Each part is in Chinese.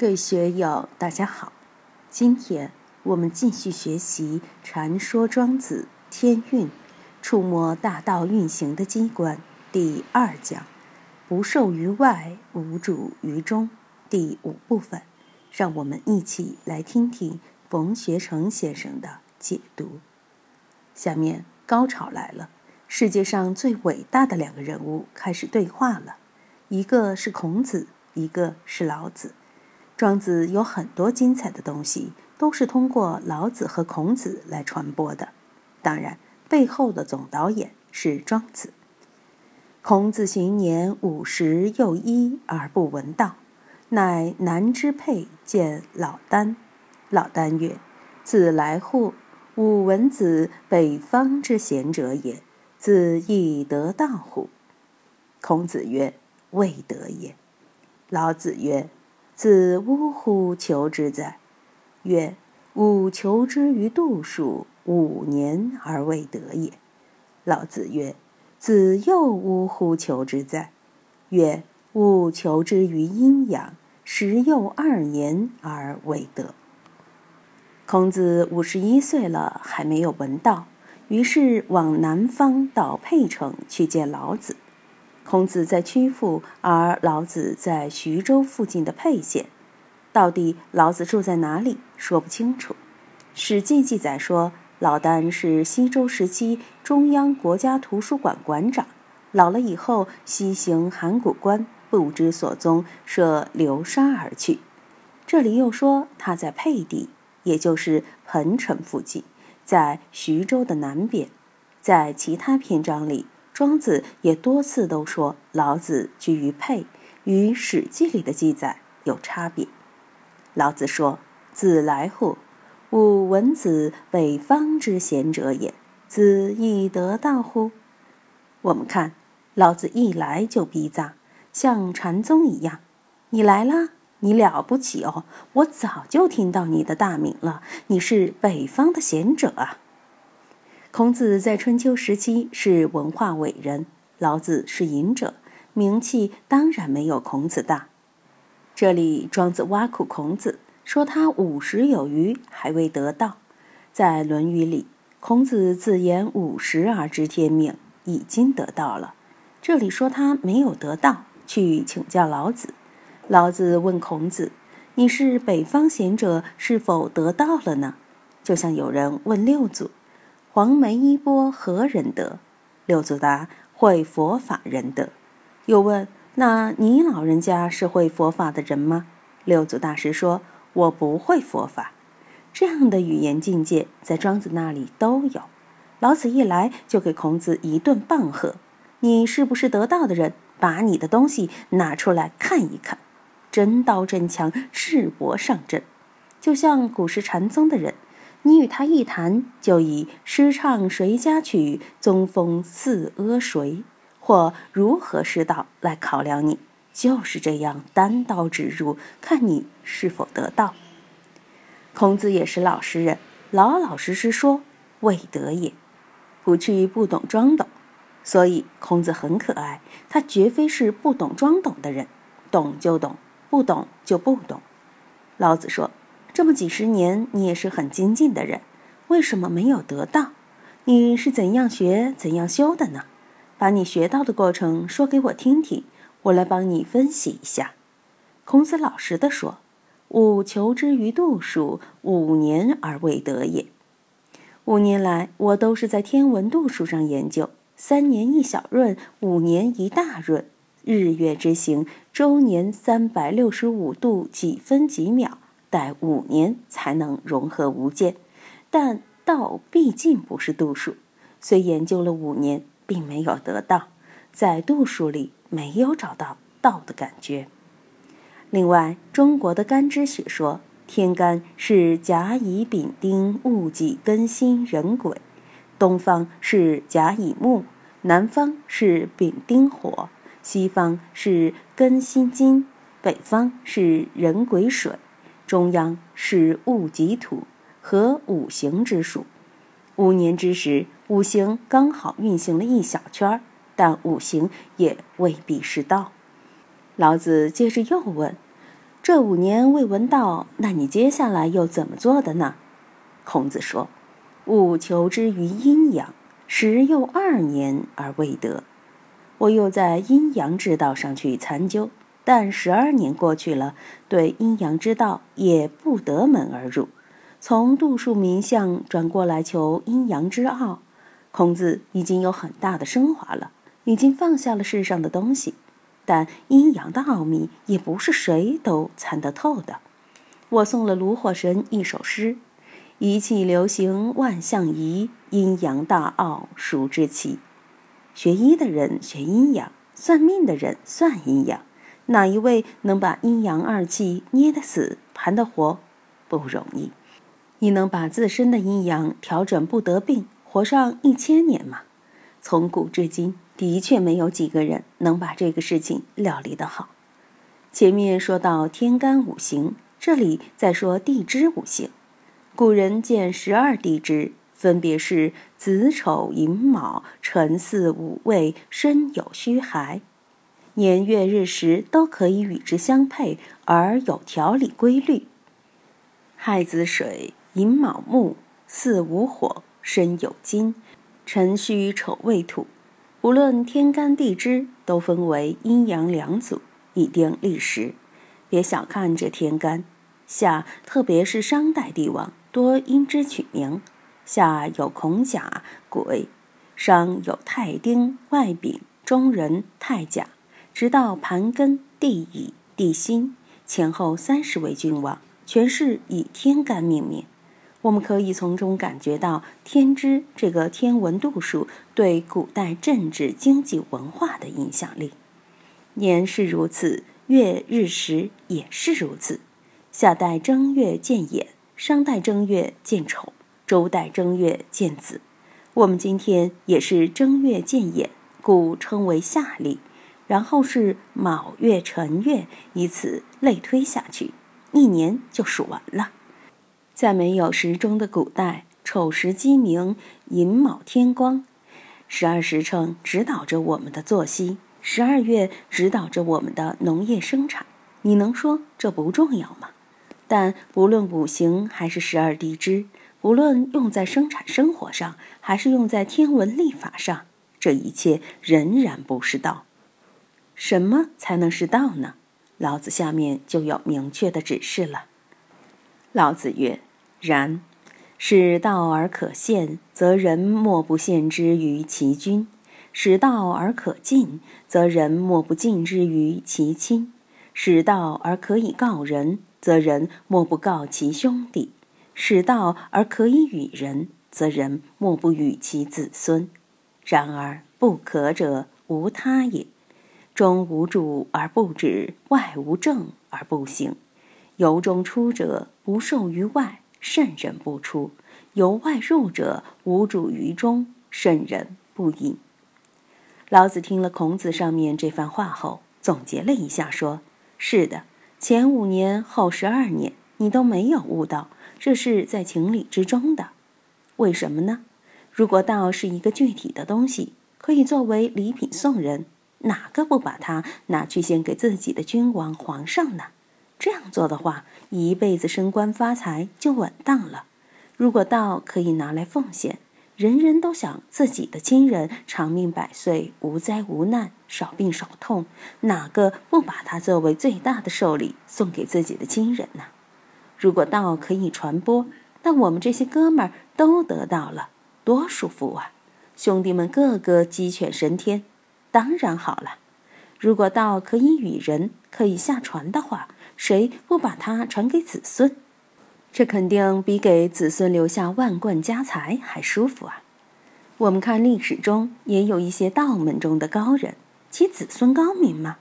各位学友，大家好。今天我们继续学习《传说庄子天运，触摸大道运行的机关》第二讲“不受于外，无主于中”第五部分。让我们一起来听听冯学成先生的解读。下面高潮来了，世界上最伟大的两个人物开始对话了，一个是孔子，一个是老子。庄子有很多精彩的东西，都是通过老子和孔子来传播的。当然，背后的总导演是庄子。孔子行年五十又一而不闻道，乃南之沛见老聃。老聃曰：“自来乎？吾闻子北方之贤者也，自亦得道乎？”孔子曰：“未得也。”老子曰。子呜呼求之哉？曰：吾求之于度数，五年而未得也。老子曰：子又呜呼求之哉？曰：吾求之于阴阳，时又二年而未得。孔子五十一岁了，还没有闻道，于是往南方到沛城去见老子。孔子在曲阜，而老子在徐州附近的沛县。到底老子住在哪里？说不清楚。《史记》记载说，老聃是西周时期中央国家图书馆馆长，老了以后西行函谷关，不知所踪，涉流沙而去。这里又说他在沛地，也就是彭城附近，在徐州的南边。在其他篇章里。庄子也多次都说老子居于沛，与《史记》里的记载有差别。老子说：“子来乎？吾闻子北方之贤者也，子亦得道乎？”我们看，老子一来就逼臧，像禅宗一样：“你来啦，你了不起哦！我早就听到你的大名了，你是北方的贤者啊！”孔子在春秋时期是文化伟人，老子是隐者，名气当然没有孔子大。这里庄子挖苦孔子，说他五十有余还未得道。在《论语》里，孔子自言五十而知天命，已经得到了。这里说他没有得道，去请教老子。老子问孔子：“你是北方贤者，是否得道了呢？”就像有人问六祖。黄梅衣钵何人得？六祖答：会佛法人得。又问：那你老人家是会佛法的人吗？六祖大师说：我不会佛法。这样的语言境界，在庄子那里都有。老子一来就给孔子一顿棒喝：你是不是得道的人？把你的东西拿出来看一看。真刀真枪，赤膊上阵，就像古时禅宗的人。你与他一谈，就以诗唱谁家曲，宗风似阿谁，或如何是道来考量你，就是这样单刀直入，看你是否得道。孔子也是老实人，老老实实说未得也，不去不懂装懂。所以孔子很可爱，他绝非是不懂装懂的人，懂就懂，不懂就不懂。老子说。这么几十年，你也是很精进的人，为什么没有得到？你是怎样学、怎样修的呢？把你学到的过程说给我听听，我来帮你分析一下。孔子老实的说：“吾求之于度数，五年而未得也。五年来，我都是在天文度数上研究，三年一小闰，五年一大闰，日月之行，周年三百六十五度几分几秒。”待五年才能融合无间，但道毕竟不是度数，虽研究了五年，并没有得到，在度数里没有找到道的感觉。另外，中国的干支学说，天干是甲乙丙丁戊己庚辛壬癸，东方是甲乙木，南方是丙丁火，西方是庚辛金，北方是壬癸水。中央是戊己土和五行之数，五年之时，五行刚好运行了一小圈儿，但五行也未必是道。老子接着又问：“这五年未闻道，那你接下来又怎么做的呢？孔子说：“吾求之于阴阳，时又二年而未得。我又在阴阳之道上去参究，但十二年过去了，对阴阳之道也不得门而入。从度数名相转过来求阴阳之奥，孔子已经有很大的升华了，已经放下了世上的东西。但阴阳的奥秘也不是谁都参得透的。我送了炉火神一首诗。”一气流行万象移，阴阳大奥孰知其？学医的人学阴阳，算命的人算阴阳，哪一位能把阴阳二气捏得死、盘得活？不容易。你能把自身的阴阳调整不得病，活上一千年吗？从古至今，的确没有几个人能把这个事情料理得好。前面说到天干五行，这里再说地支五行。古人见十二地支，分别是子丑寅卯辰巳午未申酉戌亥，年月日时都可以与之相配，而有条理规律。亥子水，寅卯木，巳午火，申酉金，辰戌丑未土。无论天干地支，都分为阴阳两组，以定历时。别小看这天干，夏特别是商代帝王。多因之取名，夏有孔甲、癸，商有太丁、外丙、中壬、太甲，直到盘庚、地乙、地辛，前后三十位君王，全是以天干命名。我们可以从中感觉到天之这个天文度数对古代政治、经济、文化的影响力。年是如此，月日时也是如此。夏代正月见寅。商代正月见丑，周代正月见子，我们今天也是正月见寅，故称为夏历。然后是卯月、辰月，以此类推下去，一年就数完了。在没有时钟的古代，丑时鸡鸣，寅卯天光，十二时辰指导着我们的作息，十二月指导着我们的农业生产。你能说这不重要吗？但不论五行还是十二地支，无论用在生产生活上，还是用在天文历法上，这一切仍然不是道。什么才能是道呢？老子下面就有明确的指示了。老子曰：“然，使道而可现，则人莫不献之于其君；使道而可尽，则人莫不敬之于其亲；使道而可以告人。”则人莫不告其兄弟，使道而可以与人，则人莫不与其子孙。然而不可者，无他也。中无主而不止，外无正而不行。由中出者，不受于外，圣人不出；由外入者，无主于中，圣人不隐。老子听了孔子上面这番话后，总结了一下，说：“是的。”前五年后十二年，你都没有悟道，这是在情理之中的。为什么呢？如果道是一个具体的东西，可以作为礼品送人，哪个不把它拿去献给自己的君王、皇上呢？这样做的话，一辈子升官发财就稳当了。如果道可以拿来奉献，人人都想自己的亲人长命百岁、无灾无难、少病少痛，哪个不把它作为最大的寿礼送给自己的亲人呢？如果道可以传播，那我们这些哥们儿都得到了，多舒服啊！兄弟们个个鸡犬升天，当然好了。如果道可以与人、可以下传的话，谁不把它传给子孙？这肯定比给子孙留下万贯家财还舒服啊！我们看历史中也有一些道门中的高人，其子孙高明吗？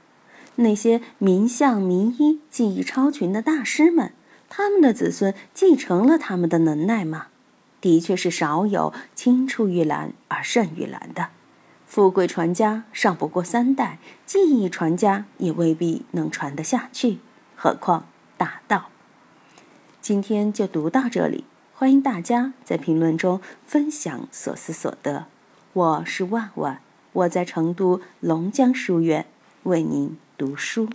那些名相名医、技艺超群的大师们，他们的子孙继承了他们的能耐吗？的确是少有，青出于蓝而胜于蓝的。富贵传家尚不过三代，技艺传家也未必能传得下去，何况大道？今天就读到这里，欢迎大家在评论中分享所思所得。我是万万，我在成都龙江书院为您读书。